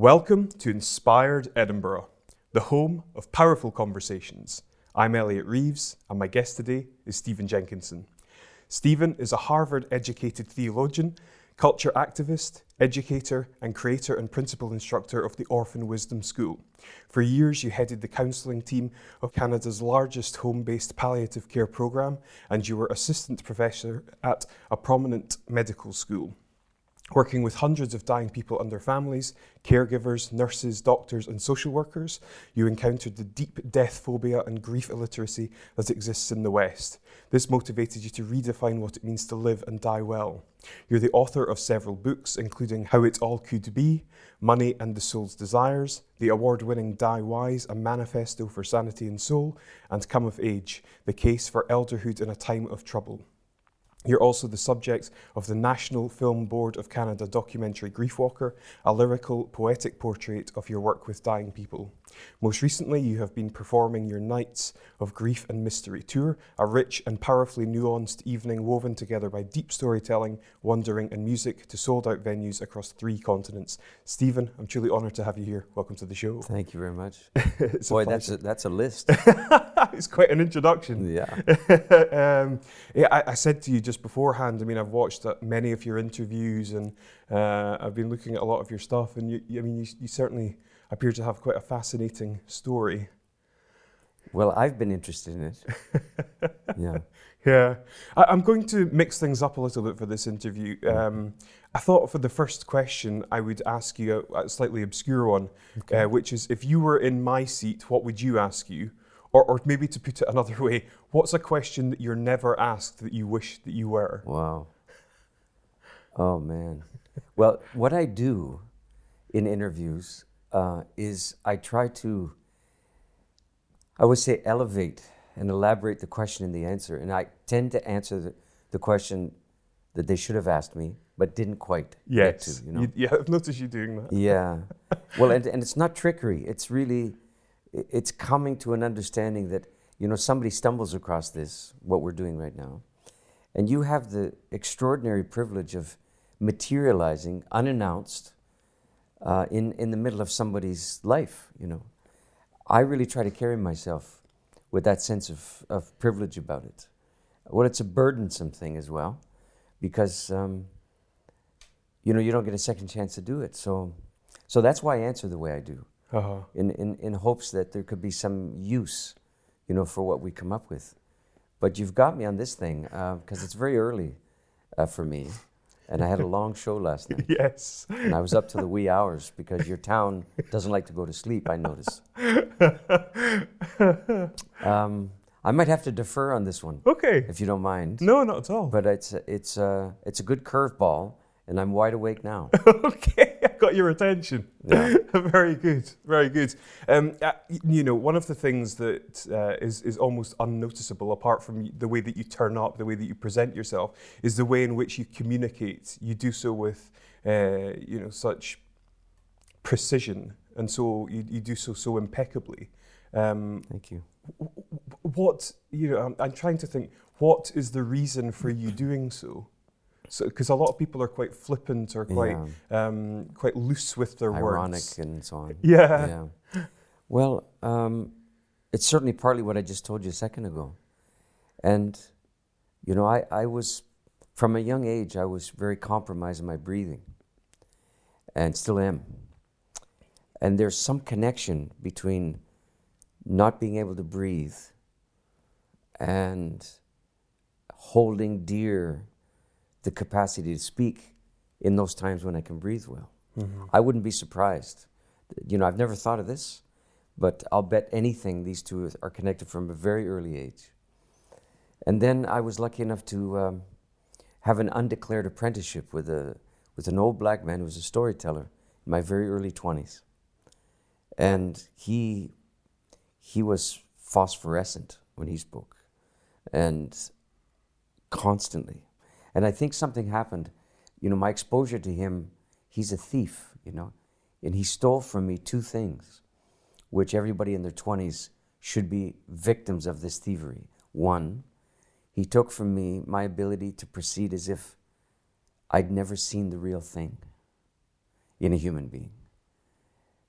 Welcome to Inspired Edinburgh, the home of powerful conversations. I'm Elliot Reeves, and my guest today is Stephen Jenkinson. Stephen is a Harvard educated theologian, culture activist, educator, and creator and principal instructor of the Orphan Wisdom School. For years, you headed the counselling team of Canada's largest home based palliative care programme, and you were assistant professor at a prominent medical school. Working with hundreds of dying people and their families, caregivers, nurses, doctors, and social workers, you encountered the deep death phobia and grief illiteracy that exists in the West. This motivated you to redefine what it means to live and die well. You're the author of several books, including How It All Could Be, Money and the Soul's Desires, the award winning Die Wise, a manifesto for sanity and soul, and Come of Age, the case for elderhood in a time of trouble. You're also the subject of the National Film Board of Canada documentary Grief Walker, a lyrical, poetic portrait of your work with dying people. Most recently, you have been performing your Nights of Grief and Mystery tour, a rich and powerfully nuanced evening woven together by deep storytelling, wandering, and music to sold out venues across three continents. Stephen, I'm truly honoured to have you here. Welcome to the show. Thank you very much. Boy, that's a, that's a list. it's quite an introduction. Yeah. um, yeah, I, I, said to you just beforehand. I mean, I've watched uh, many of your interviews, and uh, I've been looking at a lot of your stuff. And you, I mean, you, you certainly appear to have quite a fascinating story. Well, I've been interested in it. yeah. Yeah. I, am going to mix things up a little bit for this interview. Mm-hmm. Um, I thought for the first question, I would ask you a, a slightly obscure one, okay. uh, which is if you were in my seat, what would you ask you? Or, or maybe to put it another way, what's a question that you're never asked that you wish that you were? Wow. Oh, man. Well, what I do in interviews uh, is I try to, I would say, elevate and elaborate the question and the answer. And I tend to answer the, the question that they should have asked me, but didn't quite yes. get to. You know? You, yeah, I've noticed you doing that. Yeah. well, and, and it's not trickery. It's really, it's coming to an understanding that, you know, somebody stumbles across this, what we're doing right now, and you have the extraordinary privilege of materializing unannounced uh, in, in the middle of somebody's life, you know. I really try to carry myself with that sense of, of privilege about it. Well, it's a burdensome thing as well, because, um, you know, you don't get a second chance to do it. So, so that's why I answer the way I do, uh-huh. in, in, in hopes that there could be some use, you know, for what we come up with. But you've got me on this thing, because uh, it's very early uh, for me and I had a long show last night. Yes. And I was up to the wee hours because your town doesn't like to go to sleep, I notice. Um, I might have to defer on this one. Okay. If you don't mind. No, not at all. But it's, it's, uh, it's a good curveball, and I'm wide awake now. okay got your attention. Yeah. very good, very good. Um, uh, you know, one of the things that uh, is is almost unnoticeable, apart from the way that you turn up, the way that you present yourself, is the way in which you communicate. You do so with, uh, you know, such precision, and so you, you do so so impeccably. Um, Thank you. What you know, I'm, I'm trying to think. What is the reason for you doing so? So, because a lot of people are quite flippant or quite yeah. um, quite loose with their Ironic words. and so on. Yeah. yeah. Well, um, it's certainly partly what I just told you a second ago. And, you know, I, I was, from a young age, I was very compromised in my breathing and still am. And there's some connection between not being able to breathe and holding dear the capacity to speak in those times when I can breathe well. Mm-hmm. I wouldn't be surprised. You know, I've never thought of this, but I'll bet anything these two are connected from a very early age. And then I was lucky enough to um, have an undeclared apprenticeship with a with an old black man who was a storyteller in my very early 20s. And he he was phosphorescent when he spoke and constantly and I think something happened. You know, my exposure to him, he's a thief, you know, and he stole from me two things, which everybody in their 20s should be victims of this thievery. One, he took from me my ability to proceed as if I'd never seen the real thing in a human being.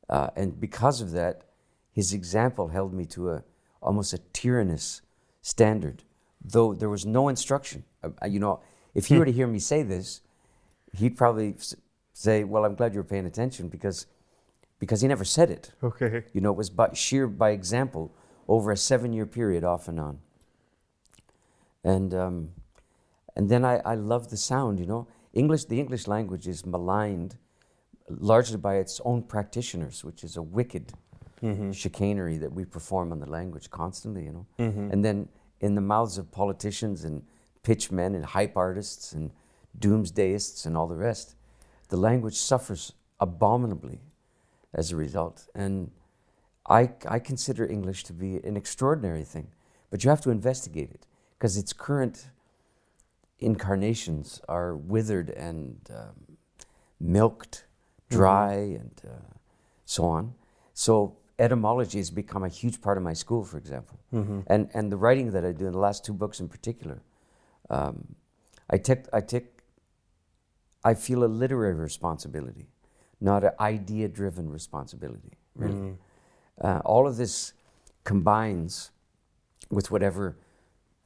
Uh, and because of that, his example held me to a almost a tyrannous standard, though there was no instruction. Uh, you know, if he were to hear me say this, he'd probably say, "Well, I'm glad you're paying attention because because he never said it. Okay. You know, it was by sheer by example over a seven-year period, off and on. And um, and then I, I love the sound. You know, English. The English language is maligned largely by its own practitioners, which is a wicked chicanery that we perform on the language constantly. You know, and then in the mouths of politicians and pitchmen and hype artists and doomsdayists and all the rest, the language suffers abominably as a result. And I, I consider English to be an extraordinary thing, but you have to investigate it because its current incarnations are withered and um, milked, dry, and uh, so on. So etymology has become a huge part of my school, for example, and and the writing that I do in the last two books in particular. Um, I take I take I feel a literary responsibility, not an idea driven responsibility, really. Uh, all of this combines with whatever,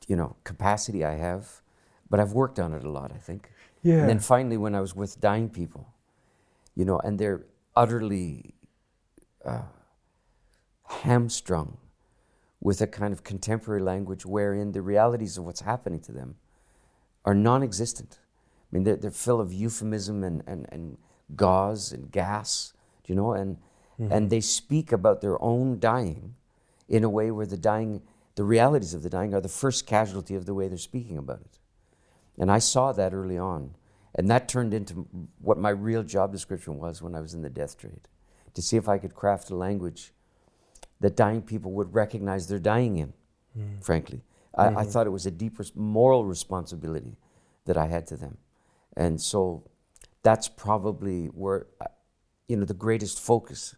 you know, capacity I have, but I've worked on it a lot, I think. Yeah. And then finally, when I was with dying people, you know, and they're utterly uh, hamstrung with a kind of contemporary language wherein the realities of what's happening to them are non existent. I mean, they're, they're full of euphemism and, and, and gauze and gas, you know, and, mm-hmm. and they speak about their own dying in a way where the dying, the realities of the dying are the first casualty of the way they're speaking about it. And I saw that early on. And that turned into what my real job description was when I was in the death trade to see if I could craft a language that dying people would recognize they're dying in, mm. frankly. I, I mm-hmm. thought it was a deep res- moral responsibility that I had to them. And so that's probably where, uh, you know, the greatest focus.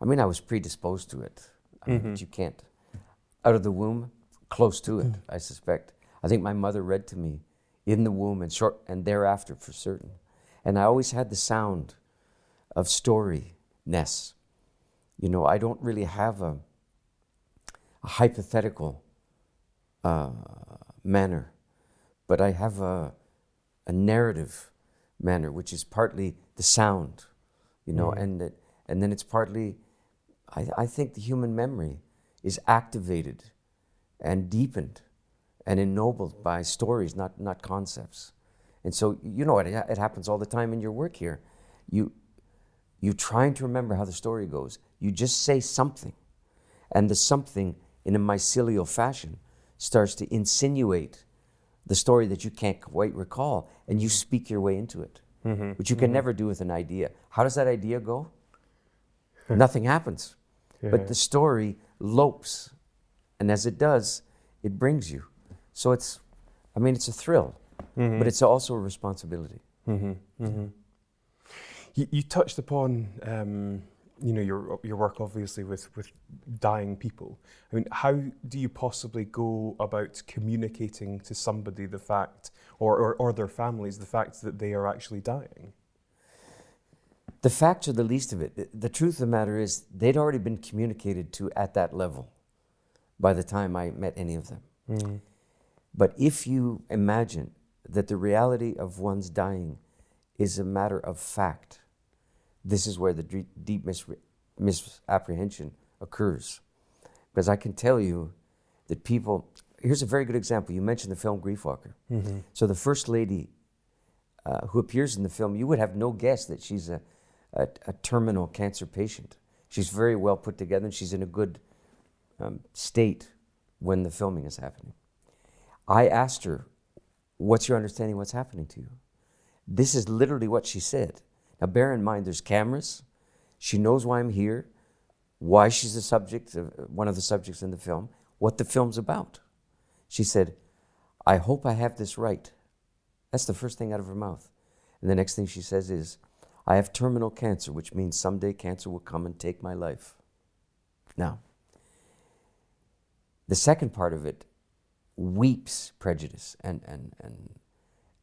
I mean, I was predisposed to it. Mean, mm-hmm. but you can't. Out of the womb, close to it, mm. I suspect. I think my mother read to me in the womb and short and thereafter for certain. And I always had the sound of storyness. You know, I don't really have a, a hypothetical uh, manner, but I have a, a narrative manner, which is partly the sound, you know, and it, and then it's partly, I, I think the human memory is activated and deepened and ennobled by stories, not, not concepts. And so, you know, it, it happens all the time in your work here. You, you trying to remember how the story goes. You just say something, and the something in a mycelial fashion starts to insinuate the story that you can't quite recall, and you speak your way into it, mm-hmm. which you can mm-hmm. never do with an idea. How does that idea go? Nothing happens. Yeah. But the story lopes, and as it does, it brings you. So it's, I mean, it's a thrill, but mm-hmm. it's also a responsibility. You, you touched upon, um, you know, your your work obviously with with dying people. I mean, how do you possibly go about communicating to somebody the fact, or or, or their families, the fact that they are actually dying? The facts are the least of it. The, the truth of the matter is, they'd already been communicated to at that level by the time I met any of them. Hmm. But if you imagine that the reality of one's dying is a matter of fact, this is where the deep misre- misapprehension occurs. Because I can tell you that people, here's a very good example. You mentioned the film Grief Walker. So the first lady uh, who appears in the film, you would have no guess that she's a, a, a terminal cancer patient. She's very well put together and she's in a good um, state when the filming is happening. I asked her, What's your understanding of what's happening to you? This is literally what she said. Now, bear in mind, there's cameras. She knows why I'm here, why she's the subject, of, one of the subjects in the film, what the film's about. She said, I hope I have this right. That's the first thing out of her mouth. And the next thing she says is, I have terminal cancer, which means someday cancer will come and take my life. Now, the second part of it weeps prejudice and, and, and,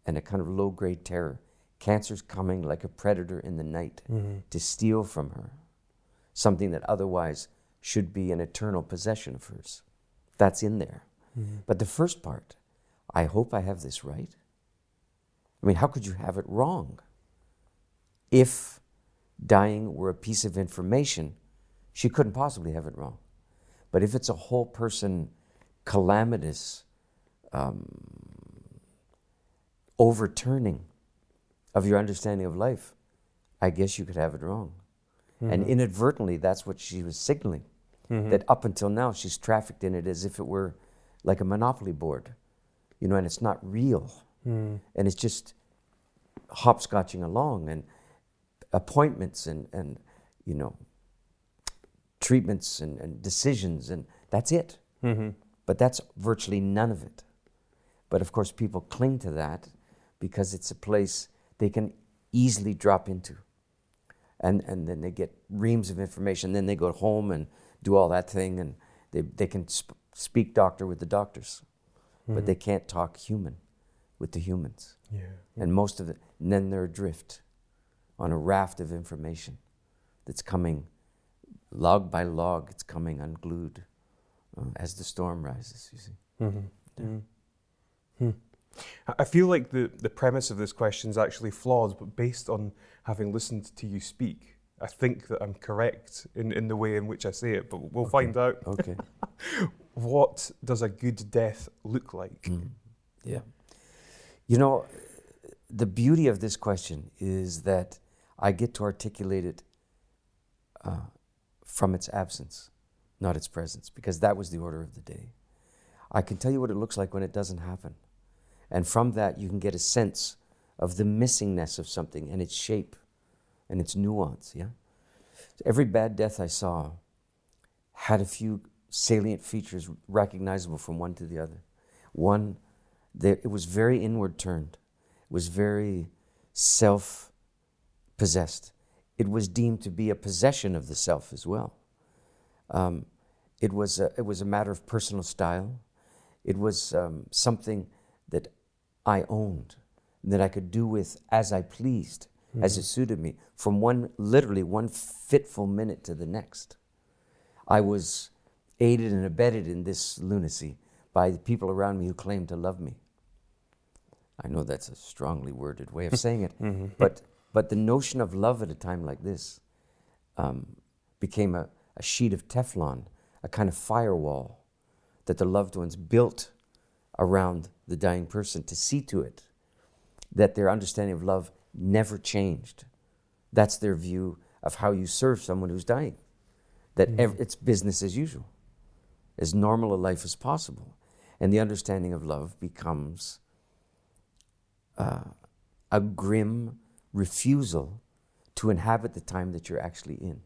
and a kind of low grade terror. Cancer's coming like a predator in the night to steal from her. something that otherwise should be an eternal possession of hers. That's in there. Mm-hmm. But the first part, I hope I have this right. I mean, how could you have it wrong? If dying were a piece of information, she couldn't possibly have it wrong. But if it's a whole person calamitous um, overturning of your understanding of life, I guess you could have it wrong. And mm-hmm. inadvertently, that's what she was signaling. Mm-hmm. That up until now, she's trafficked in it as if it were like a monopoly board, you know, and it's not real. Mm. And it's just hopscotching along and appointments and, and you know, treatments and, and decisions, and that's it. Mm-hmm. But that's virtually none of it. But of course, people cling to that because it's a place they can easily drop into. And, and then they get reams of information. Then they go home and do all that thing, and they, they can sp- speak doctor with the doctors, but they can't talk human with the humans. Yeah. And most of it, and then they're adrift on a raft of information that's coming log by log, it's coming unglued uh, as the storm rises, you see. Mm-hmm. Hmm. I- I feel like the, the premise of this question is actually flawed, but based on having listened to you speak, I think that I'm correct in, in the way in which I say it, but we'll find out. Okay. What does a good death look like? Mm. Yeah. You know, the beauty of this question is that I get to articulate it uh, from its absence, not its presence, because that was the order of the day. I can tell you what it looks like when it doesn't happen. And from that, you can get a sense of the missingness of something and its shape and its nuance, yeah? Every bad death I saw had a few salient features recognizable from one to the other. One, it was very inward turned, it was very self possessed. It was deemed to be a possession of the self as well. Um, it, was a, it was a matter of personal style. It was um, something that I owned, that I could do with as I pleased, as it suited me, from one, literally one fitful minute to the next. I was aided and abetted in this lunacy by the people around me who claimed to love me. I know that's a strongly worded way of saying it, but, but the notion of love at a time like this um, became a, a sheet of Teflon, a kind of firewall that the loved ones built around the dying person to see to it that their understanding of love never changed. That's their view of how you serve someone who's dying, that ev- it's business as usual, as normal a life as possible. And the understanding of love becomes uh, a grim refusal to inhabit the time that you're actually in.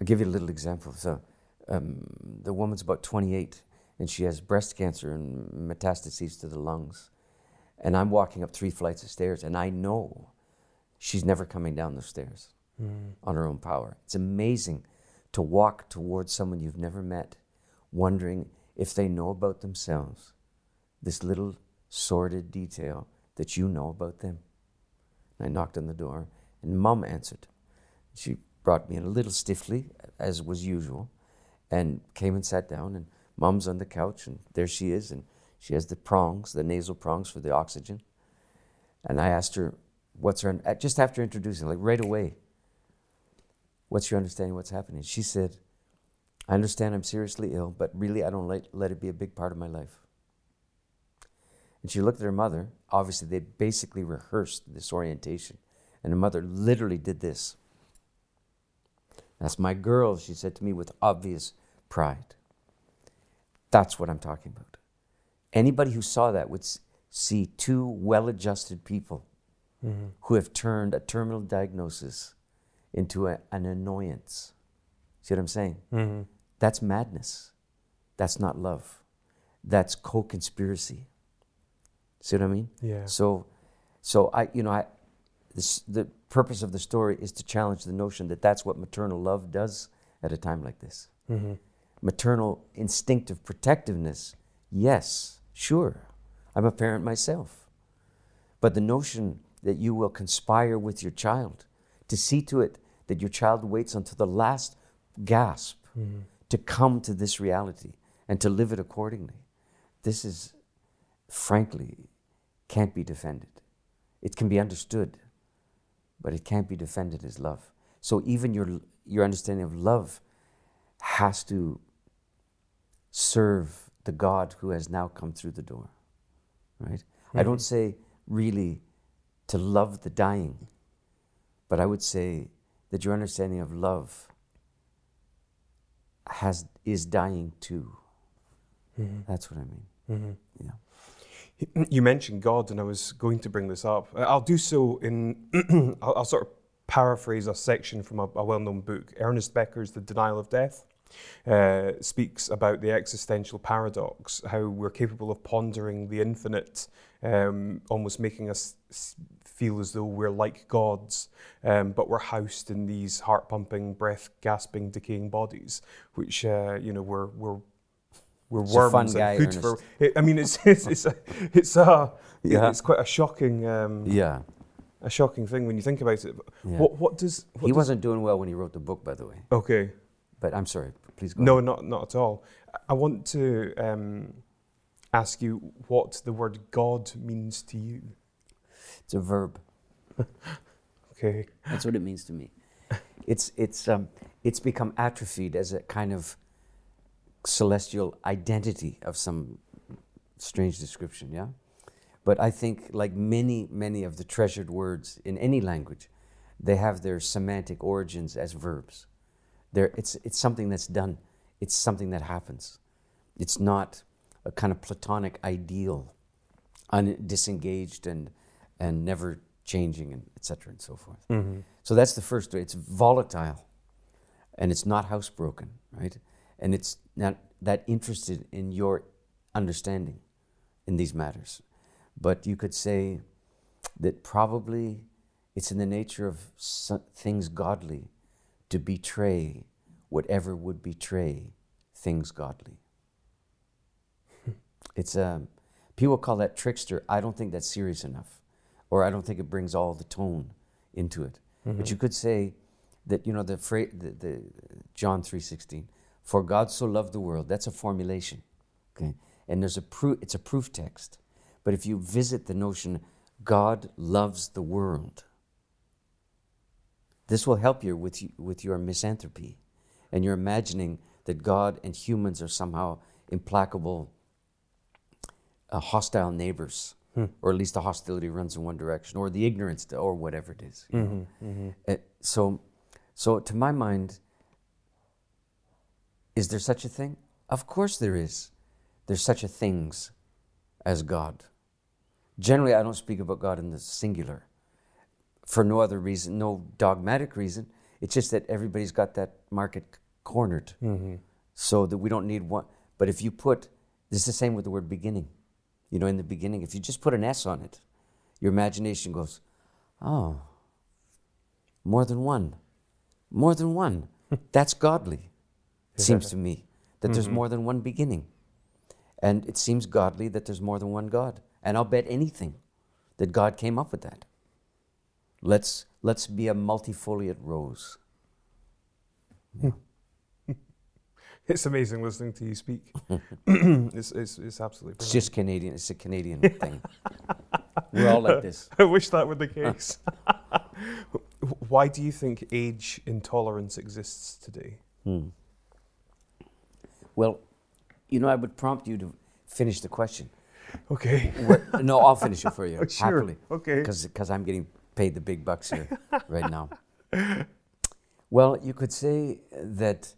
I'll give you a little example. So, um, the woman's about 28 and she has breast cancer and metastases to the lungs. And I'm walking up three flights of stairs and I know she's never coming down the stairs hmm. on her own power. It's amazing to walk towards someone you've never met, wondering if they know about themselves this little sordid detail that you know about them. And I knocked on the door, and Mum answered. She brought me in a little stiffly, as was usual, and came and sat down. And Mum's on the couch, and there she is, and she has the prongs, the nasal prongs for the oxygen. And I asked her, "What's her?" Uh, just after introducing, like right away, "What's your understanding? of What's happening?" She said, "I understand I'm seriously ill, but really I don't let, let it be a big part of my life." And she looked at her mother. Obviously, they basically rehearsed this orientation. And her mother literally did this. That's my girl, she said to me with obvious pride. That's what I'm talking about. Anybody who saw that would see two well adjusted people who have turned a terminal diagnosis into a, an annoyance. See what I'm saying? Mm-hmm. That's madness. That's not love. That's co conspiracy. See what I mean? Yeah. So, so I, you know, I, this, the purpose of the story is to challenge the notion that that's what maternal love does at a time like this. Mm-hmm. Maternal instinctive protectiveness, yes, sure. I'm a parent myself. But the notion that you will conspire with your child to see to it that your child waits until the last gasp mm-hmm. to come to this reality and to live it accordingly. This is, frankly, can't be defended. It can be understood, but it can't be defended as love. So even your, your understanding of love has to serve the God who has now come through the door, right? I don't mm-hmm. say really to love the dying, but I would say that your understanding of love has is dying too. Mm-hmm. That's what I mean. Mm-hmm. Yeah. You mentioned God, and I was going to bring this up. I'll do so in, I'll, I'll sort of paraphrase a section from a, a well known book. Ernest Becker's The Denial of Death uh, speaks about the existential paradox, how we're capable of pondering the infinite, um, almost making us feel as though we're like gods, um, but we're housed in these heart pumping, breath gasping, decaying bodies, which, uh, you know, we're, we're we're It's a fun worms guy, and food for. It, I mean, it's it's it's a, it's a Yeah. it's quite a shocking um, Yeah. a shocking thing when you think about it. Yeah. What what does what He does- wasn't doing well when he wrote the book, by the way. okay? But I'm sorry. Please go. No, ahead. not not at all. I want to um, ask you what the word God means to you. It's a verb. Okay. That's what it means to me. It's it's um, it's become atrophied as a kind of celestial identity of some strange description. Yeah, but I think like many many of the treasured words in any language, they have their semantic origins as verbs. They're, it's it's something that's done. It's something that happens. It's not a kind of platonic ideal, un, disengaged and and never changing and etc. and so forth. Mm-hmm. So that's the first way. It's volatile, and it's not housebroken, right? And it's not that interested in your understanding in these matters. But you could say that probably it's in the nature of things godly to betray whatever would betray things godly. Hmm. It's a people call that trickster. I don't think that's serious enough, or I don't think it brings all the tone into it. But mm-hmm. you could say that you know the phrase, the, the John three sixteen, for God so loved the world. That's a formulation, okay, and there's a proof. It's a proof text. But if you visit the notion, God loves the world. This will help you with, with your misanthropy and your imagining that God and humans are somehow implacable, uh, hostile neighbors, or at least the hostility runs in one direction, or the ignorance, to, or whatever it is. you know. Uh, so, so to my mind, is there such a thing? Of course there is. There's such a things as God. Generally, I don't speak about God in the singular for no other reason, no dogmatic reason. It's just that everybody's got that market cornered, mm-hmm. so that we don't need one. But if you put, this is the same with the word beginning. You know, in the beginning, if you just put an S on it, your imagination goes, oh, more than one, more than one. That's godly. It seems to me that there's mm-hmm. more than one beginning, and it seems godly that there's more than one God. And I'll bet anything that God came up with that. Let's let's be a multifoliate rose. It's amazing listening to you speak. it's, it's, it's absolutely It's just Canadian. It's a Canadian thing. We're all like this. I wish that were the case. Why do you think age intolerance exists today? Hmm. Well, you know, I would prompt you to finish the question. Okay. No, I'll finish it for you Sure. happily. Okay. Because I'm getting paid the big bucks here right now. Well, you could say that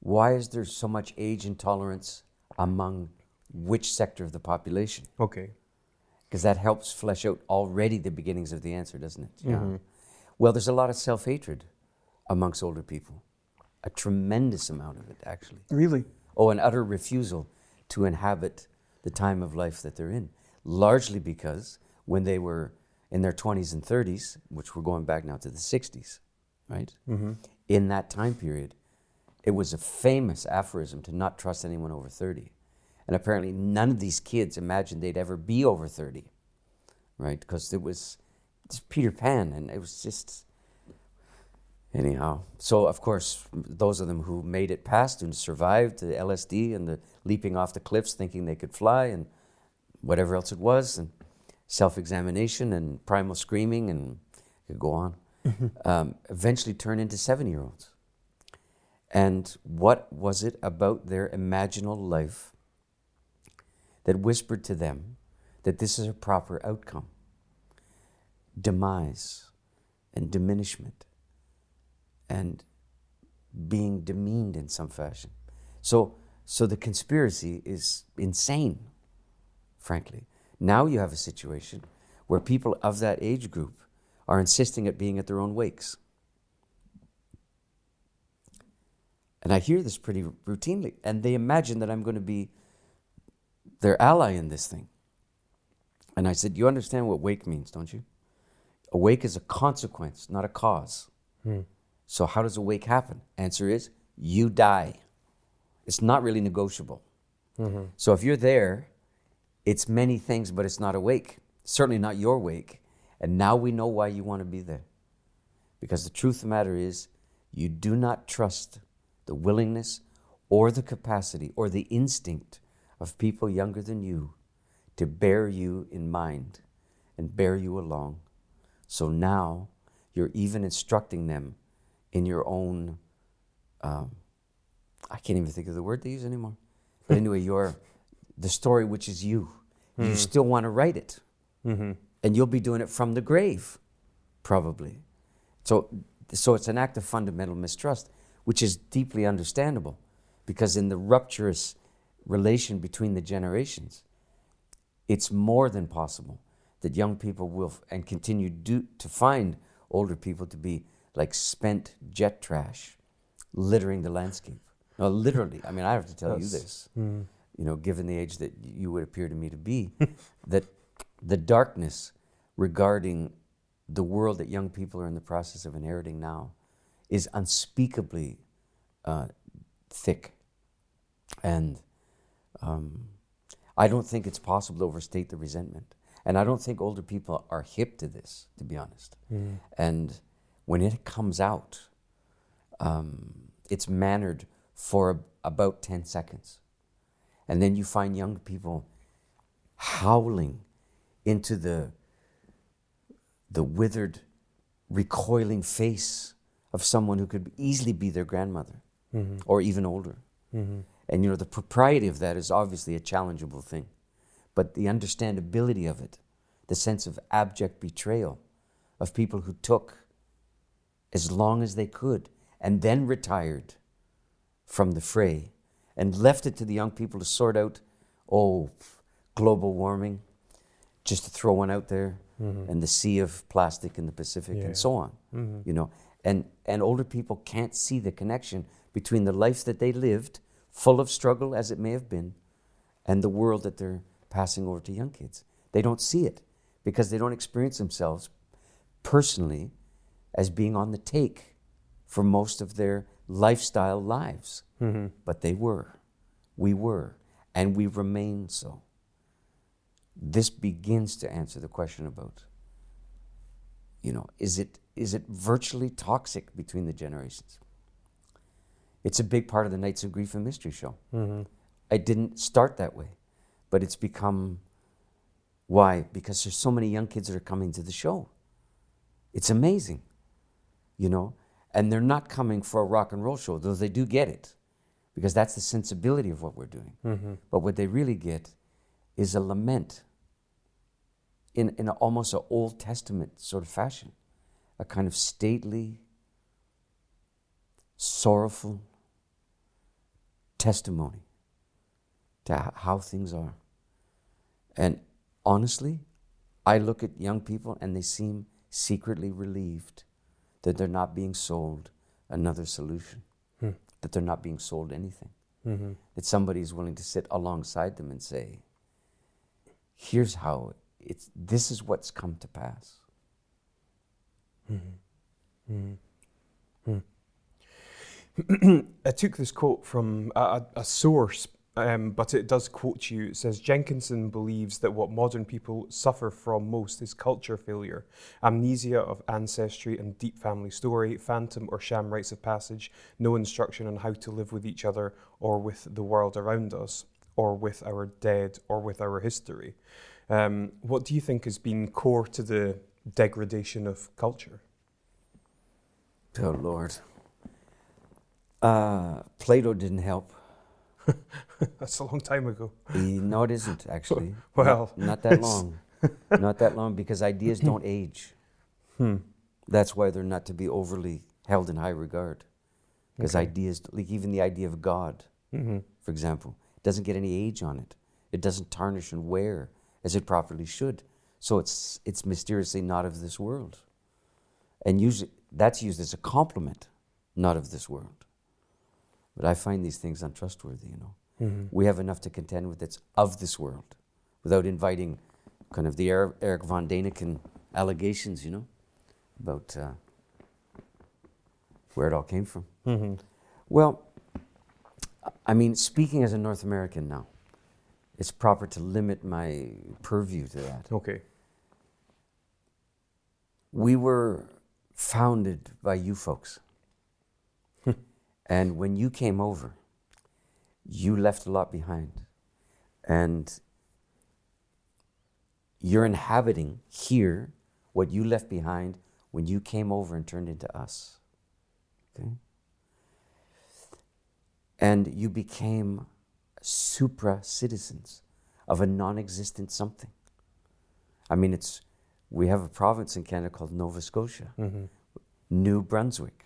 why is there so much age intolerance among which sector of the population? Okay. Because that helps flesh out already the beginnings of the answer, doesn't it? Mm-hmm. Yeah. Well, there's a lot of self hatred amongst older people, a tremendous amount of it, actually. Really? Oh, an utter refusal to inhabit the time of life that they're in, largely because when they were in their 20s and 30s, which we're going back now to the 60s, right? Mm-hmm. In that time period, it was a famous aphorism to not trust anyone over 30. And apparently, none of these kids imagined they'd ever be over 30, right? Because it was just Peter Pan, and it was just Anyhow, so of course, those of them who made it past and survived the LSD and the leaping off the cliffs thinking they could fly and whatever else it was, and self examination and primal screaming, and could go on, um, eventually turn into seven year olds. And what was it about their imaginal life that whispered to them that this is a proper outcome? Demise and diminishment and being demeaned in some fashion. So, so the conspiracy is insane, frankly. Now you have a situation where people of that age group are insisting at being at their own wakes. And I hear this pretty routinely. And they imagine that I'm going to be their ally in this thing. And I said, You understand what wake means, don't you? A wake is a consequence, not a cause. Hmm. So, how does a wake happen? Answer is you die. It's not really negotiable. Mm-hmm. So, if you're there, it's many things, but it's not awake. Certainly not your wake. And now we know why you want to be there. Because the truth of the matter is, you do not trust the willingness or the capacity or the instinct of people younger than you to bear you in mind and bear you along. So now you're even instructing them in your own, um, I can't even think of the word they use anymore. But anyway, your the story which is you. Mm-hmm. You hmm. still want to write it. Mm-hmm. And you'll be doing it from the grave, probably. So, so it's an act of fundamental mistrust, which is deeply understandable because in the rupturous relation between the generations, it's more than possible that young people will and continue do, to find older people to be like spent jet trash littering the landscape. No, literally. I mean, I have to tell you this. Mm. You know, given the age that you would appear to me to be, that the darkness regarding the world that young people are in the process of inheriting now is unspeakably uh, thick. And um, I don't think it's possible to overstate the resentment. And I don't think older people are hip to this, to be honest. Mm. And when it comes out, um, it's mannered for a, about 10 seconds. And then you find young people howling into the, the withered, recoiling face of someone who could easily be their grandmother mm-hmm. or even older. Mm-hmm. And you know, the propriety of that is obviously a challengeable thing. But the understandability of it, the sense of abject betrayal of people who took as long as they could and then retired from the fray and left it to the young people to sort out, oh, global warming, just to throw one out there, mm-hmm. and the sea of plastic in the Pacific, yeah. and so on. Mm-hmm. You know, and and older people can't see the connection between the life that they lived, full of struggle as it may have been, and the world that they're passing over to young kids. They don't see it because they don't experience themselves personally as being on the take for most of their lifestyle lives. Mm-hmm. But they were. We were. And we remain so. This begins to answer the question about, you know, is it, is it virtually toxic between the generations? It's a big part of the Nights of Grief and Mystery show. Mm-hmm. I didn't start that way, but it's become why? Because there's so many young kids that are coming to the show. It's amazing you know, and they're not coming for a rock and roll show, though they do get it, because that's the sensibility of what we're doing. Mm-hmm. But what they really get is a lament in, in a, almost an Old Testament sort of fashion, a kind of stately, sorrowful testimony to how things are. And honestly, I look at young people and they seem secretly relieved that they're not being sold another solution, hmm. that they're not being sold anything. Mm-hmm. That somebody is willing to sit alongside them and say, here's how it's, this is what's come to pass. Mm-hmm. Mm-hmm. I took this quote from a, a source um, but it does quote you. It says Jenkinson believes that what modern people suffer from most is culture failure, amnesia of ancestry and deep family story, phantom or sham rites of passage, no instruction on how to live with each other or with the world around us, or with our dead or with our history. Um, what do you think has been core to the degradation of culture? Oh, Lord. Uh, Plato didn't help. That's a long time ago. No, it isn't actually. Well, not, not that long. not that long because ideas don't age. Hmm. That's why they're not to be overly held in high regard. Because Okay. ideas, like even the idea of God, hmm for example, doesn't get any age on it. It doesn't tarnish and wear as it properly should. So it's it's mysteriously not of this world. And usually that's used as a compliment, not of this world. But I find these things untrustworthy, you know. hmm We have enough to contend with that's of this world without inviting kind of the Er- Erich von Däniken allegations, you know, about uh, where it all came from. hmm Well, I mean, speaking as a North American now, it's proper to limit my purview to that. Okay. We were founded by you folks. And when you came over, you left a lot behind. And you're inhabiting here what you left behind when you came over and turned into us. Okay? And you became supra citizens of a non existent something. I mean, it's, we have a province in Canada called Nova Scotia, hmm New Brunswick,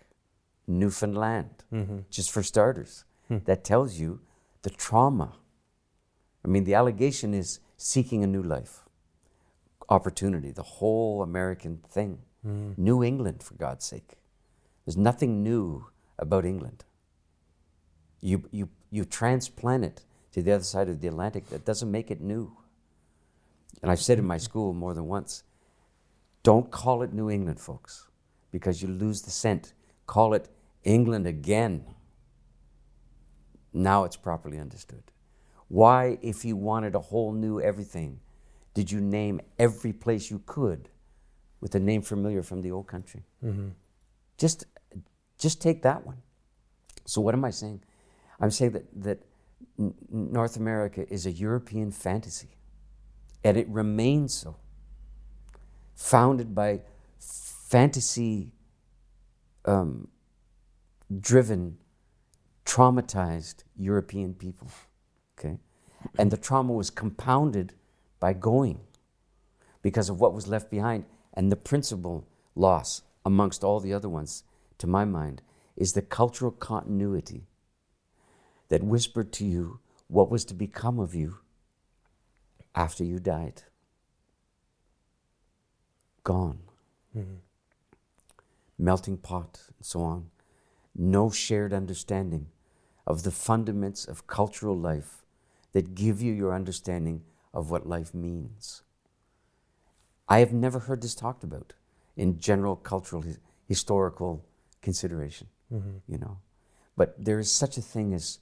Newfoundland, hmm just for starters. Hmm. That tells you the trauma. I mean, the allegation is seeking a new life, opportunity, the whole American thing. Mm. New England, for God's sake. There's nothing new about England. You, you, you transplant it to the other side of the Atlantic, that doesn't make it new. And I've said in my school more than once don't call it New England, folks, because you lose the scent. Call it England again. Now it's properly understood. Why, if you wanted a whole new everything, did you name every place you could with a name familiar from the old country? hmm Just, just take that one. So what am I saying? I'm saying that that North America is a European fantasy, and it remains so. Founded by fantasy um, driven, traumatized European people. Okay? And the trauma was compounded by going because of what was left behind. And the principal loss, amongst all the other ones, to my mind, is the cultural continuity that whispered to you what was to become of you after you died. Gone. hmm melting pot, and so on. No shared understanding of the fundaments of cultural life that give you your understanding of what life means. I have never heard this talked about in general cultural his- historical consideration, hmm you know. But there is such a thing as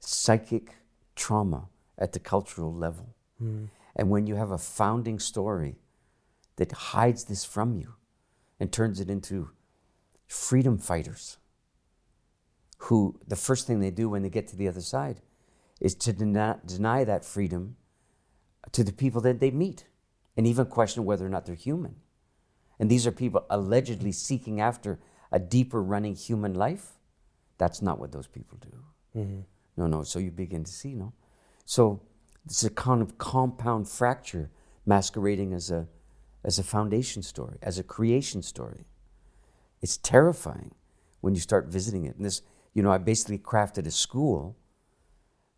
psychic trauma at the cultural level. hmm And when you have a founding story that hides this from you and turns it into freedom fighters who the first thing they do when they get to the other side is to deny, deny that freedom to the people that they meet and even question whether or not they're human. And these are people allegedly seeking after a deeper running human life. That's not what those people do. hmm No, no. So you begin to see, no? So it's a kind of compound fracture masquerading as a, as a foundation story, as a creation story. It's terrifying when you start visiting it. And this, you know, I basically crafted a school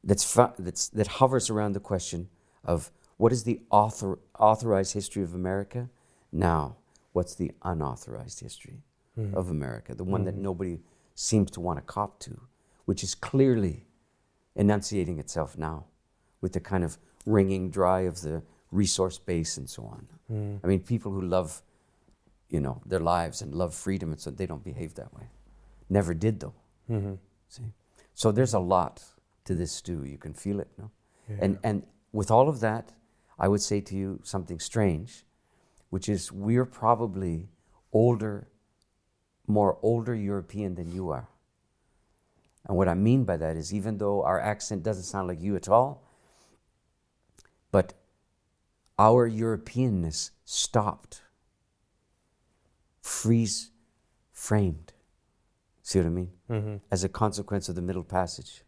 that's, fu- that's, that hovers around the question of what is the author, authorized history of America? Now, what's the unauthorized history of America? The one that nobody seems to want to cop to, which is clearly enunciating itself now with the kind of wringing dry of the resource base and so on. Mm. I mean, people who love, you know, their lives and love freedom, and so they don't behave that way. Never did though. Hmm See, so there's a lot to this stew. You can feel it, no? Yeah. And and with all of that, I would say to you something strange, which is we're probably older, more older European than you are. And what I mean by that is even though our accent doesn't sound like you at all, but our Europeanness stopped, freeze framed. See what I mean? Mm-hmm. As a consequence of the Middle Passage.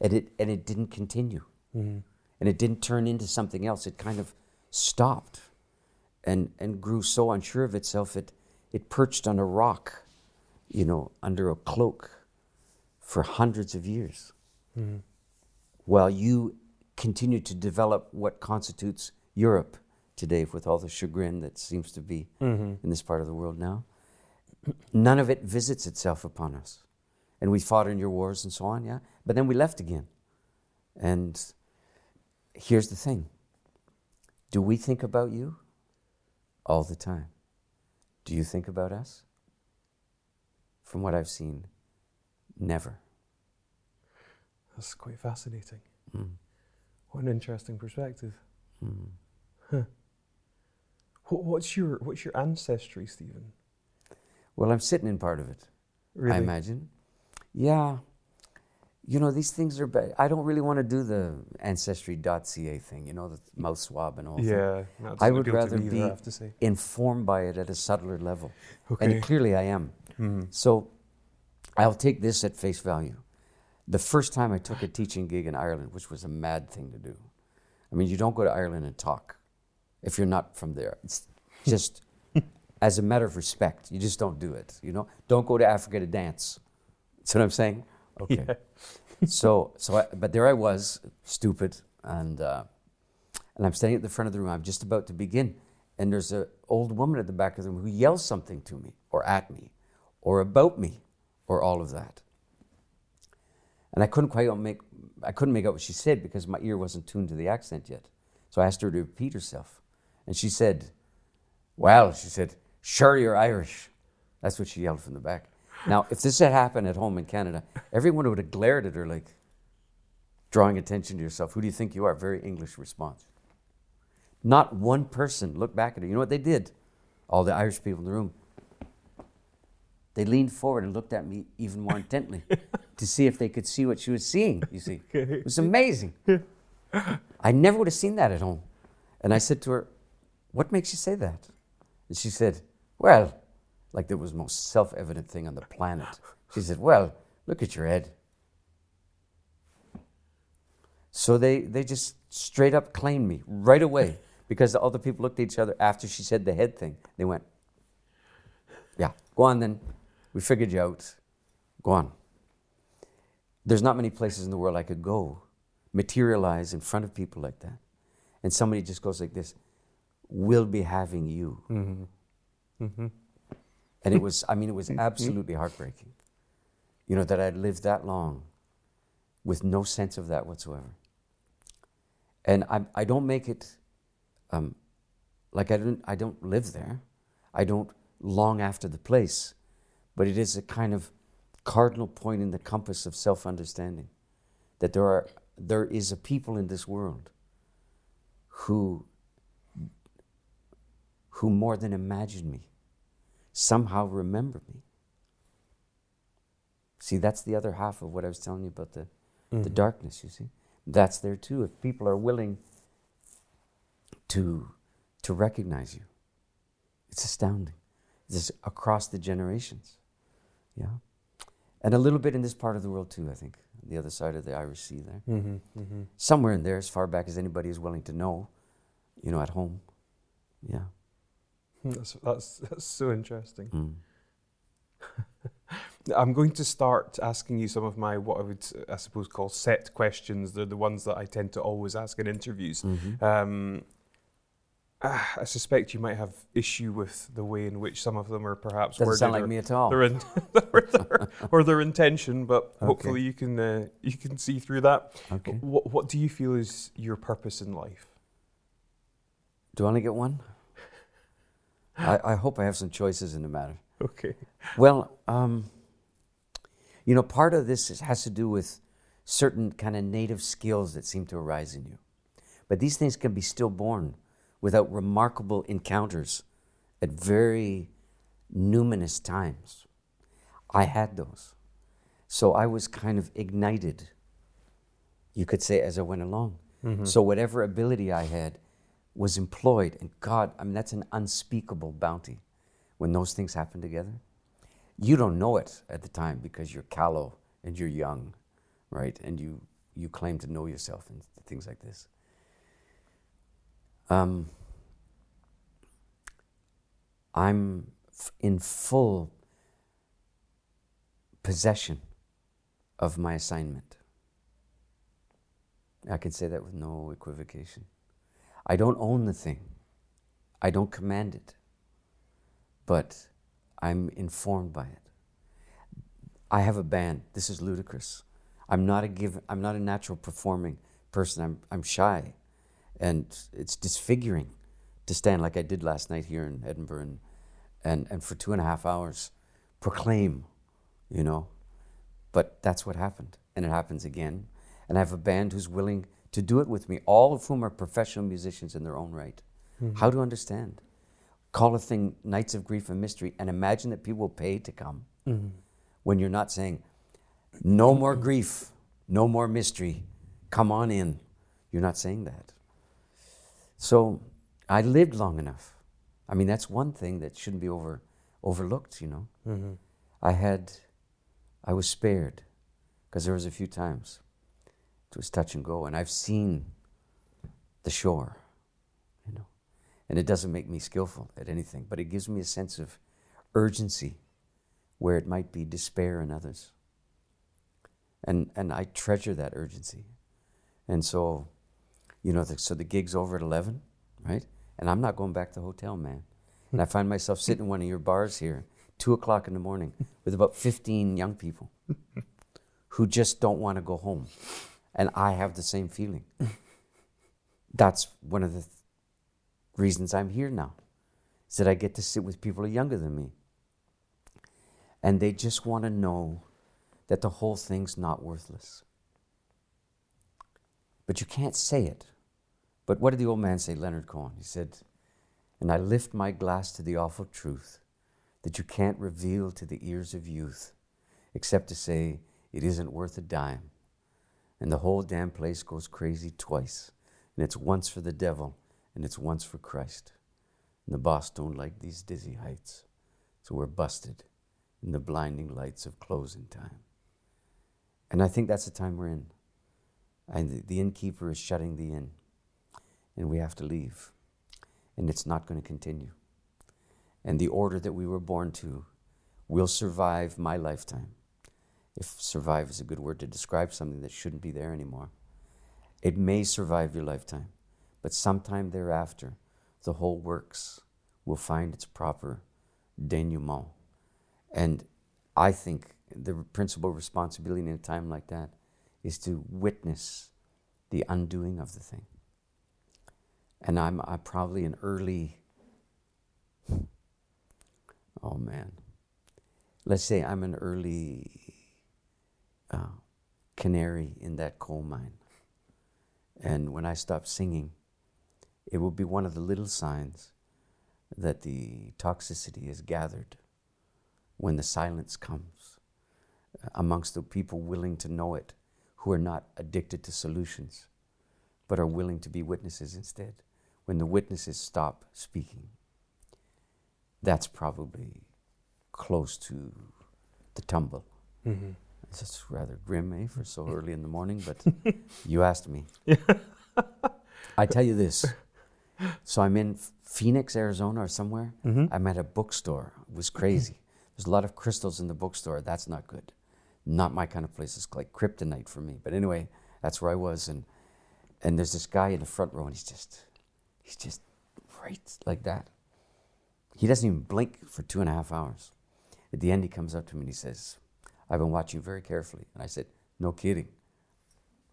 And it, and it didn't continue. Mm-hmm. And it didn't turn into something else. It kind of stopped and, and grew so unsure of itself, it, it perched on a rock, you know, under a cloak for hundreds of years. Mm-hmm. While you continue to develop what constitutes Europe today with all the chagrin that seems to be Mm-hmm. in this part of the world now. None of it visits itself upon us. And we fought in your wars and so on, yeah? But then we left again. And here's the thing do we think about you? All the time. Do you think about us? From what I've seen, never. That's quite fascinating. Mm. What an interesting perspective. Mm. What, what's your What's your ancestry, Stephen? Well, I'm sitting in part of it. Really? I imagine. Yeah. You know, these things are bad. I don't really want to do the ancestry.ca thing, you know, the mouth swab and all that. Yeah, that I would rather either, be say. Informed by it at a subtler level. Okay. And clearly I am. Mhm. So I'll take this at face value. The first time I took a teaching gig in Ireland, which was a mad thing to do. I mean, you don't go to Ireland and talk if you're not from there. It's just as a matter of respect. You just don't do it, you know? Don't go to Africa to dance. That's what I'm saying? Okay. Yeah. so, so I, but there I was, stupid, and uh, and I'm standing at the front of the room. I'm just about to begin, and there's an old woman at the back of the room who yells something to me, or at me, or about me, or all of that. And I couldn't quite make I couldn't make out what she said because my ear wasn't tuned to the accent yet. So I asked her to repeat herself, and she said, "Well," she said, "Sure, you're Irish." That's what she yelled from the back. Now, if this had happened at home in Canada, everyone would have glared at her like, drawing attention to yourself. Who do you think you are? Very English response. Not one person looked back at her. You know what they did? All the Irish people in the room. They leaned forward and looked at me even more intently to see if they could see what she was seeing, you see. It was amazing. I never would have seen that at home. And I said to her, What makes you say that? And she said, Well, like was the most self evident thing on the planet. She said, Well, look at your head. So they, they just straight up claimed me right away because the other people looked at each other after she said the head thing. They went, Yeah, go on then. We figured you out. Go on. There's not many places in the world I could go, materialize in front of people like that. And somebody just goes like this, We'll be having you. Mm-hmm. Mm-hmm. And it was, I mean, it was absolutely heartbreaking. You know, that I'd lived that long with no sense of that whatsoever. And I, I don't make it um, like I don't, I don't live there. I don't long after the place. But it is a kind of cardinal point in the compass of self understanding that there, are, there is a people in this world who, who more than imagine me somehow remember me. See, that's the other half of what I was telling you about the, the Mhm. darkness, you see. That's there too. If people are willing to, to recognize you, it's astounding. It's across the generations. Yeah. And a little bit in this part of the world too, I think, the other side of the Irish Sea there. Mm-hmm. Mm-hmm. Somewhere in there, as far back as anybody is willing to know, you know, at home. Yeah. That's, that's, that's so interesting. Mm. I'm going to start asking you some of my, what I would, I suppose, call set questions. They're the ones that I tend to always ask in interviews. Mhm. Um, ah, I suspect you might have issue with the way in which some of them are perhaps Doesn't worded sound like or, me at all. in, or, their, or their intention, but Okay. hopefully you can uh, you can see through that. Okay. What what do you feel is your purpose in life? Do I only get one? I, I hope I have some choices in the matter. Okay. Well, um, you know, part of this is, has to do with certain kind of native skills that seem to arise in you. But these things can be stillborn without remarkable encounters at very numinous times. I had those. So I was kind of ignited, you could say, as I went along. Mm-hmm. So whatever ability I had was employed. And God, I mean, that's an unspeakable bounty when those things happen together. You don't know it at the time because you're callow and you're young, right? And you, you claim to know yourself and things like this. Um, I'm f- in full possession of my assignment. I can say that with no equivocation. I don't own the thing, I don't command it, but I'm informed by it. I have a band. This is ludicrous. I'm not a give, I'm not a natural performing person. I'm, I'm shy. And it's disfiguring to stand like I did last night here in Edinburgh and, and, and for two and a half hours proclaim, you know, but that's what happened. And it happens again. And I have a band who's willing to do it with me, all of whom are professional musicians in their own right. Mm-hmm. How to understand? Call a thing Nights of Grief and Mystery and imagine that people will pay to come mm-hmm. when you're not saying, no more grief, no more mystery, come on in. You're not saying that. So I lived long enough. I mean, that's one thing that shouldn't be over, overlooked, you know. Mm-hmm. I had I was spared because there was a few times it was touch and go, and I've seen the shore, you know, and it doesn't make me skillful at anything, but it gives me a sense of urgency where it might be despair in others, and and I treasure that urgency, and so, you know, the, so the gig's over at eleven, right, and I'm not going back to the hotel, man, and I find myself sitting in one of your bars here two o'clock in the morning with about 15 young people who just don't want to go home. And I have the same feeling. That's one of the th- reasons I'm here now, is that I get to sit with people who are younger than me. And they just want to know that the whole thing's not worthless. But you can't say it. But what did the old man say, Leonard Cohen? He said, And I lift my glass to the awful truth that you can't reveal to the ears of youth except to say it isn't worth a dime. And the whole damn place goes crazy twice. And it's once for the devil and it's once for Christ. And the boss don't like these dizzy heights. So we're busted in the blinding lights of closing time. And I think that's the time we're in. And the innkeeper is shutting the inn. And we have to leave. And it's not going to continue and the order that we were born to will survive my lifetime. If survive is a good word to describe something that shouldn't be there anymore. It may survive your lifetime, but sometime thereafter, the whole works will find its proper denouement. And I think the principal responsibility in a time like that is to witness the undoing of the thing. And I'm, I'm probably an early Oh man. Let's say I'm an early uh, canary in that coal mine. And when I stop singing, it will be one of the little signs that the toxicity is gathered when the silence comes uh, amongst the people willing to know it, who are not addicted to solutions, but are willing to be witnesses instead. When the witnesses stop speaking that's probably close to the tumble. Mm-hmm. It's rather grim, eh, for so early in the morning, but you asked me. I tell you this. So I'm in Phoenix, Arizona, or somewhere. Mm-hmm. I'm at a bookstore. It was crazy. There's a lot of crystals in the bookstore. That's not good. Not my kind of place. It's like kryptonite for me. But anyway, that's where I was, and and there's this guy in the front row, and he's just, he's just right like that. He doesn't even blink for two and a half hours. At the end, he comes up to me and he says, I've been watching you very carefully. And I said, No kidding.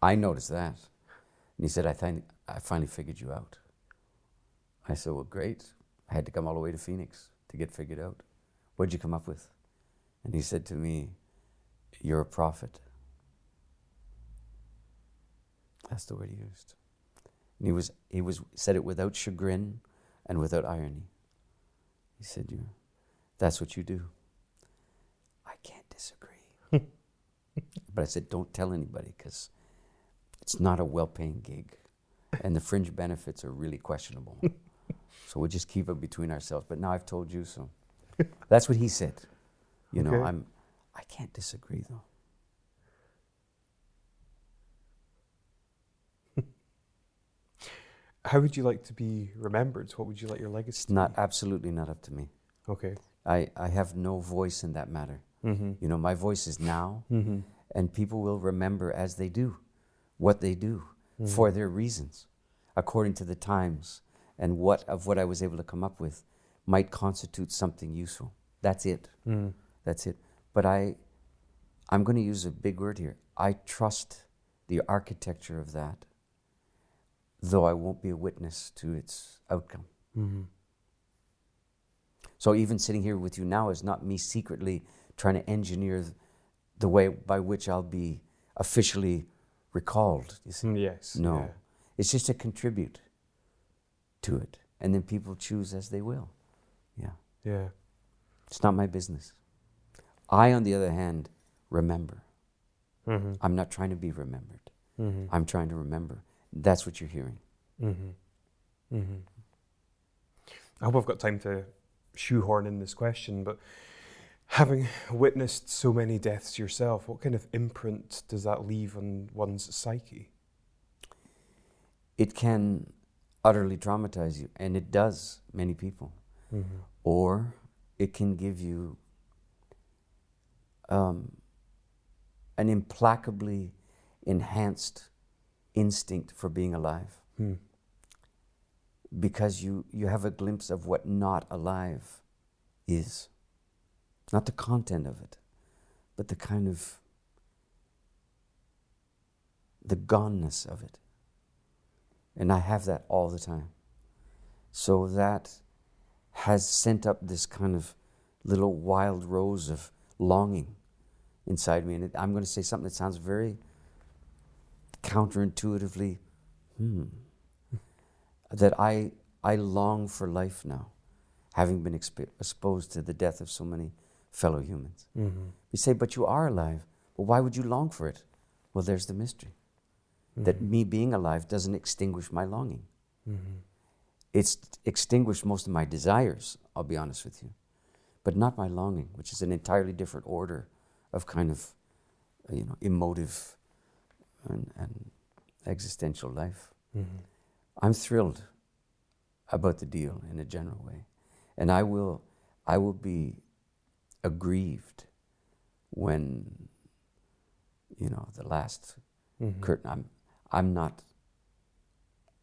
I noticed that. And he said, I, th- I finally figured you out. I said, Well, great. I had to come all the way to Phoenix to get figured out. What'd you come up with? And he said to me, You're a prophet. That's the word he used. And he was he was said it without chagrin and without irony. He said, "You, that's what you do." I can't disagree. but I said, "Don't tell anybody because it's not a well-paying gig, and the fringe benefits are really questionable. so we'll just keep it between ourselves." But now I've told you, so that's what he said. You know, Okay. I'm. I can't disagree though. How would you like to be remembered? What would you like your legacy It's not be? absolutely not up to me. Okay. I, I have no voice in that matter. Mm-hmm. You know, my voice is now, Mm-hmm. and people will remember as they do what they do for their reasons, according to the times and what of what I was able to come up with might constitute something useful. That's it. Mm. That's it. But I, I'm going to use a big word here. I trust the architecture of that, though I won't be a witness to its outcome. Mm-hmm. So even sitting here with you now is not me secretly trying to engineer the way by which I'll be officially recalled. You see? Yes. No. yeah. It's just to contribute to it. And then people choose as they will. Yeah. Yeah. It's not my business. I, on the other hand, remember. Mm-hmm. I'm not trying to be remembered. Mm-hmm. I'm trying to remember. That's what you're hearing. Mm-hmm. Mm-hmm. I hope I've got time to shoehorn in this question, but having witnessed so many deaths yourself, what kind of imprint does that leave on one's psyche? It can utterly traumatize you, and it does many people. Mm-hmm. or it can give you um, an implacably enhanced instinct for being alive Hmm. because you, you have a glimpse of what not alive is. Not the content of it, but the kind of the goneness of it. And I have that all the time. So that has sent up this kind of little wild rose of longing inside me. And it, I'm going to say something that sounds very counterintuitively, hmm, that I, I long for life now, having been exp- exposed to the death of so many fellow humans. Mm-hmm. You say, but you are alive. Well, why would you long for it? Well, there's the mystery. That me being alive doesn't extinguish my longing. Mm-hmm. It's extinguished most of my desires, I'll be honest with you, but not my longing, which is an entirely different order of kind of, uh, you know, emotive and, and existential life. Mm-hmm. I'm thrilled about the deal in a general way, and I will, I will be aggrieved when, you know, the last Mm-hmm. curtain. I'm, I'm not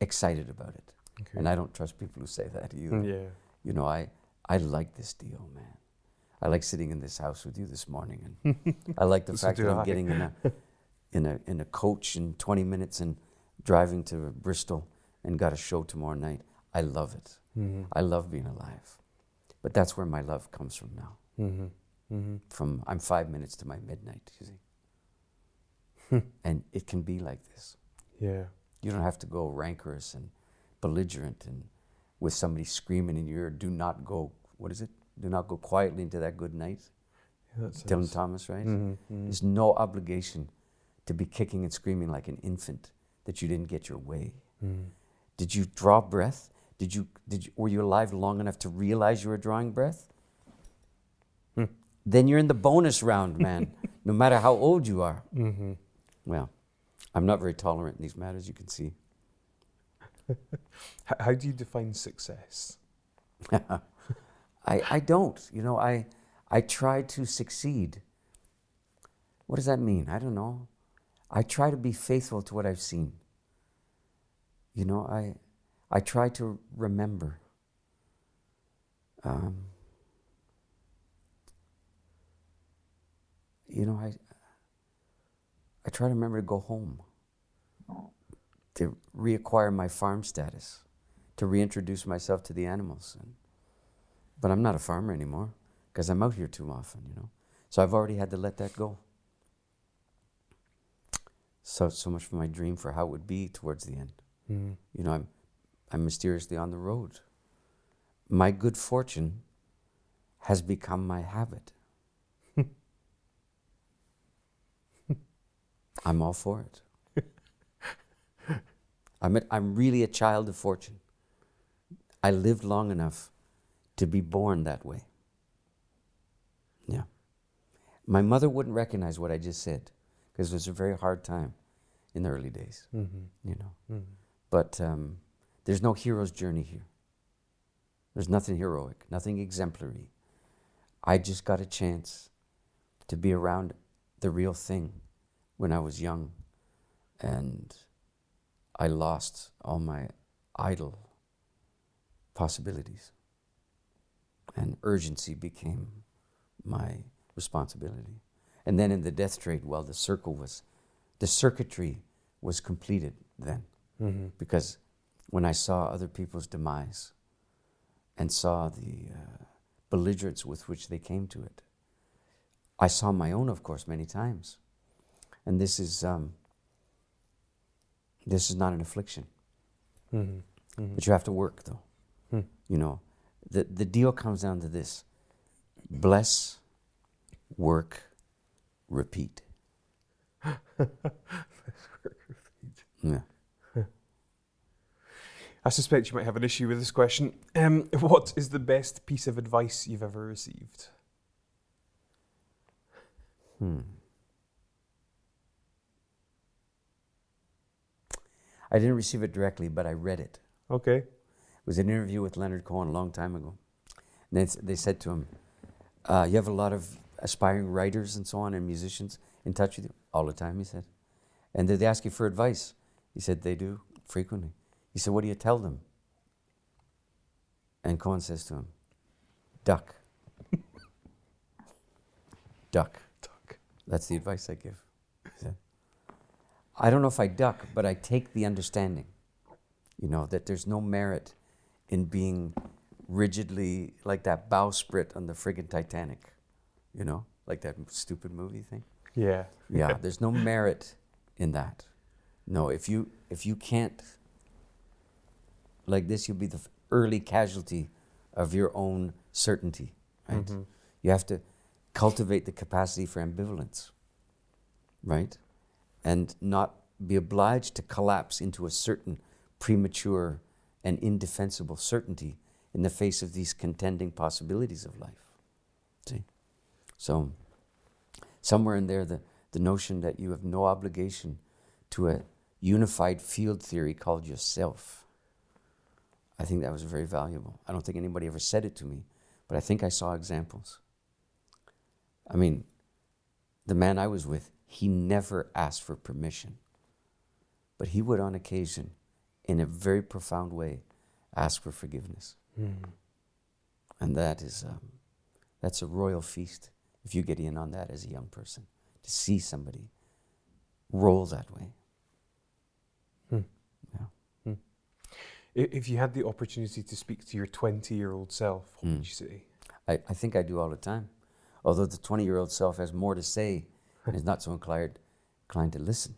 excited about it, Okay. and I don't trust people who say that either. Yeah. You know, I, I like this deal, man. I like sitting in this house with you this morning, and I like the fact that I'm I. getting in a, in a in a coach in 20 minutes and driving to Bristol and got a show tomorrow night. I love it. Mm-hmm. I love being alive, but that's where my love comes from now. Mm-hmm. Mm-hmm. From I'm five minutes to my midnight, you see, and it can be like this. Yeah. You don't have to go rancorous and belligerent and with somebody screaming in your ear, do not go, what is it? Do not go quietly into that good night. yeah Dylan Thomas, right? Mm-hmm. There's no obligation to be kicking and screaming like an infant that you didn't get your way. Mm-hmm. Did you draw breath? Did you, did you, were you alive long enough to realize you were drawing breath? Then you're in the bonus round, man, no matter how old you are. Mm-hmm. Well, I'm not very tolerant in these matters, you can see. How do you define success? I, I don't. You know, I, I try to succeed. What does that mean? I don't know. I try to be faithful to what I've seen. You know, I, I try to remember. Um, you know, I, I try to remember to go home, to reacquire my farm status, to reintroduce myself to the animals. And, but I'm not a farmer anymore because I'm out here too often, you know. So I've already had to let that go. so so much for my dream for how it would be towards the end. Mm. You know, I'm I'm mysteriously on the road. My good fortune has become my habit. I'm all for it. I'm, a, I'm really a child of fortune. I lived long enough to be born that way. Yeah. My mother wouldn't recognize what I just said because it was a very hard time in the early days, Mm-hmm. you know. Mm-hmm. But um, there's no hero's journey here. There's nothing heroic, nothing exemplary. I just got a chance to be around the real thing when I was young, and I lost all my idle possibilities. And urgency became my responsibility. And then in the death trade, well, the circle was, the circuitry was completed then Mm-hmm. because when I saw other people's demise and saw the uh, belligerence with which they came to it, I saw my own, of course, many times. And this is um, this is not an affliction, Mm-hmm. Mm-hmm. but you have to work, though. Hmm. You know, the the deal comes down to this: bless, work, repeat. bless, work, repeat. Yeah. I suspect you might have an issue with this question. Um, what is the best piece of advice you've ever received? Hmm. I didn't receive it directly, but I read it. Okay. It was an interview with Leonard Cohen a long time ago. And they, they said to him, uh, You have a lot of aspiring writers and so on and musicians in touch with you? All the time, he said. And did they ask you for advice? He said, They do, frequently. He said, What do you tell them? And Cohen says to him, Duck. Duck. Duck. That's the advice I give. I don't know if I duck, but I take the understanding, you know, that there's no merit in being rigidly like that bowsprit on the friggin' Titanic, you know, like that stupid movie thing. Yeah. Yeah, there's no merit in that. No, if you if you can't like this, you'll be the early casualty of your own certainty, right? Mhm. You have to cultivate the capacity for ambivalence, right? And not be obliged to collapse into a certain premature and indefensible certainty in the face of these contending possibilities of life. See? So, somewhere in there, the, the notion that you have no obligation to a unified field theory called yourself. I think that was very valuable. I don't think anybody ever said it to me, but I think I saw examples. I mean, the man I was with, he never asked for permission, but he would, on occasion, in a very profound way, ask for forgiveness. Mhm. And that is, um, that's a royal feast if you get in on that as a young person, to see somebody roll that way. Hmm. Yeah. I- If you had the opportunity to speak to your 20 year old self, what Mm. would you say? I, I think I do all the time. Although the 20 year old self has more to say and is not so inclined, inclined to listen.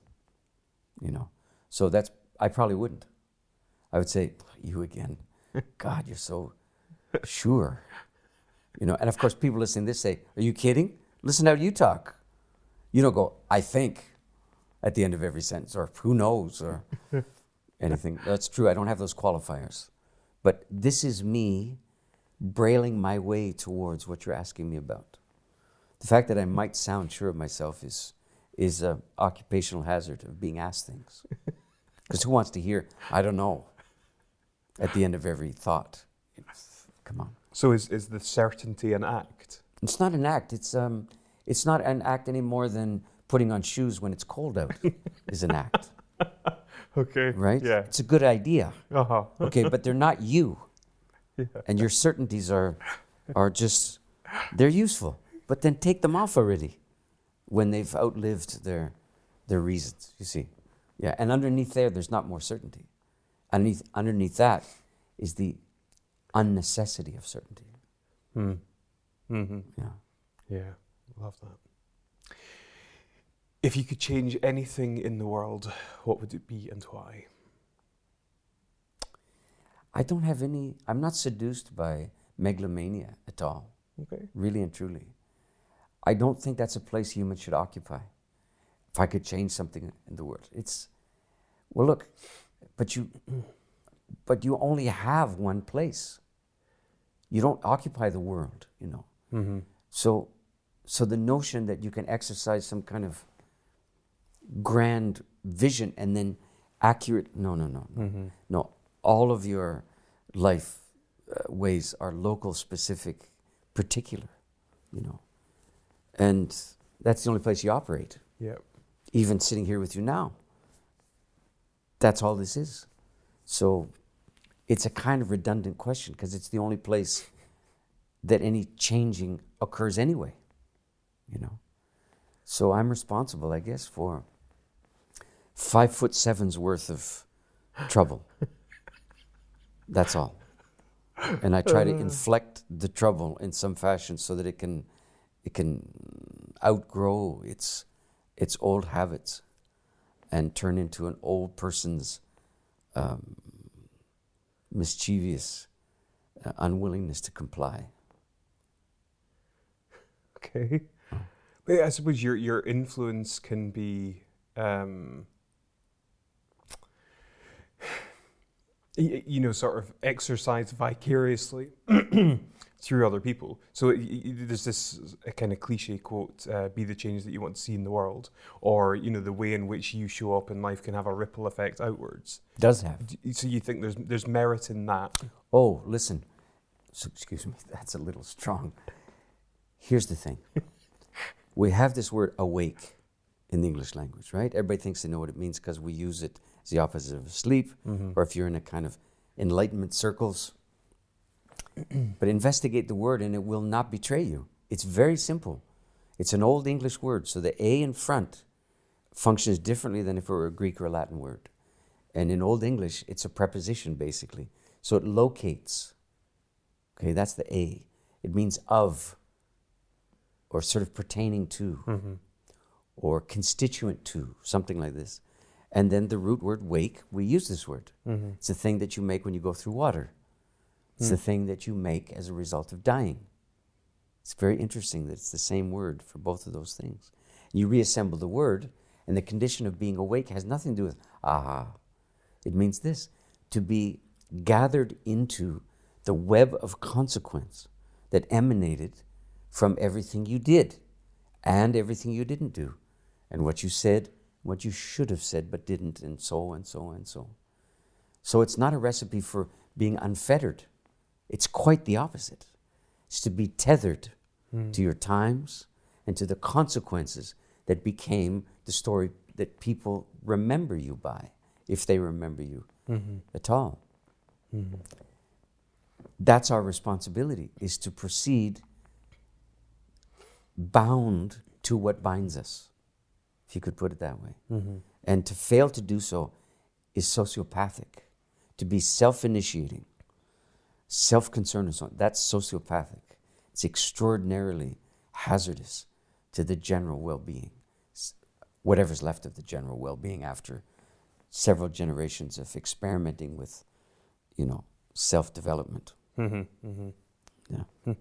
You know? So that's, I probably wouldn't. I would say, You again. God, you're so sure. You know, and of course, people listening to this say, Are you kidding? Listen how you talk. You don't go, I think at the end of every sentence, or who knows, or anything. That's true. I don't have those qualifiers. But this is me brailing my way towards what you're asking me about. The fact that I might sound sure of myself is is an occupational hazard of being asked things. Because who wants to hear, I don't know, at the end of every thought? Come on. So, is, is the certainty an act? It's not an act. It's um, it's not an act any more than putting on shoes when it's cold out is an act, Okay. right? Yeah. It's a good idea. Uh huh. Okay, but they're not you. Yeah. And your certainties are are just they're useful. But then take them off already when they've outlived their their reasons, you see. Yeah, and underneath there there's not more certainty. Underneath underneath that is the unnecessity of certainty. Hmm. Mm-hmm. Yeah. Yeah. Love that. If you could change anything in the world, what would it be and why? I don't have any, I'm not seduced by megalomania at all, Okay. really and truly. I don't think that's a place humans should occupy. If I could change something in the world, it's, well, look, but you, but you only have one place. You don't occupy the world, you know. Mm-hmm. So, so the notion that you can exercise some kind of grand vision and then accurate, no, no, no, no. Mm-hmm. No, all of your life uh, ways are local, specific, particular, you know. And that's the only place you operate. Yeah. Even sitting here with you now, that's all this is. So it's a kind of redundant question because it's the only place that any changing occurs anyway, you know. So I'm responsible, I guess, for five foot seven's worth of trouble. That's all. And I try to uh. inflect the trouble in some fashion so that it can it can outgrow its its old habits and turn into an old person's um, mischievous uh, unwillingness to comply. Okay. But I suppose your your influence can be um, you know sort of exercised vicariously through other people. So it, y- there's this a kind of cliche quote: uh, "Be the change that you want to see in the world," or you know the way in which you show up in life can have a ripple effect outwards. Does have. So you think there's there's merit in that? Oh, listen. So, excuse me, that's a little strong. Here's the thing we have this word awake in the English language, right? Everybody thinks they know what it means because we use it as the opposite of sleep, or if you're in a kind of enlightenment circles. But investigate the word and it will not betray you. It's very simple. It's an old English word, so the A in front functions differently than if it were a Greek or a Latin word. And in Old English, it's a preposition basically. So it locates. Okay, that's the A. It means of, or sort of pertaining to, mm-hmm. or constituent to, something like this. And then the root word wake, we use this word. Mm-hmm. It's a thing that you make when you go through water. It's the hmm. thing that you make as a result of dying. It's very interesting that it's the same word for both of those things. You reassemble the word, and the condition of being awake has nothing to do with, aha. It means this to be gathered into the web of consequence that emanated from everything you did and everything you didn't do, and what you said, what you should have said but didn't, and so and so and so. So it's not a recipe for being unfettered. It's quite the opposite. It's to be tethered hmm. to your times and to the consequences that became the story that people remember you by, if they remember you mm-hmm. at all. Mm-hmm. That's our responsibility, is to proceed bound to what binds us, if you could put it that way. Mm-hmm. And to fail to do so is sociopathic. To be self initiating, self concerned, and so on, that's sociopathic. It's extraordinarily hazardous to the general well being, whatever's left of the general well being after several generations of experimenting with, you know, self development. Yeah.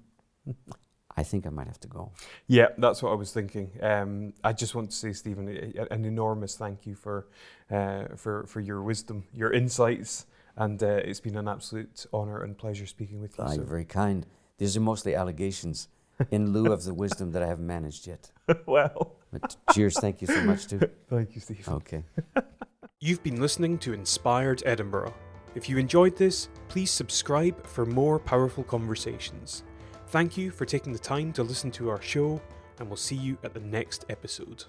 I think I might have to go. Yeah, that's what I was thinking. Um, I just want to say, Stephen, a- a- an enormous thank you for uh, for for your wisdom, your insights, and uh, it's been an absolute honour and pleasure speaking with you. Ah, so- you're very kind. These are mostly allegations in lieu of the wisdom that I haven't managed yet. well, But cheers, thank you so much, too. thank you, Stephen. Okay. You've been listening to Inspired Edinburgh. If you enjoyed this, please subscribe for more powerful conversations. Thank you for taking the time to listen to our show, and we'll see you at the next episode.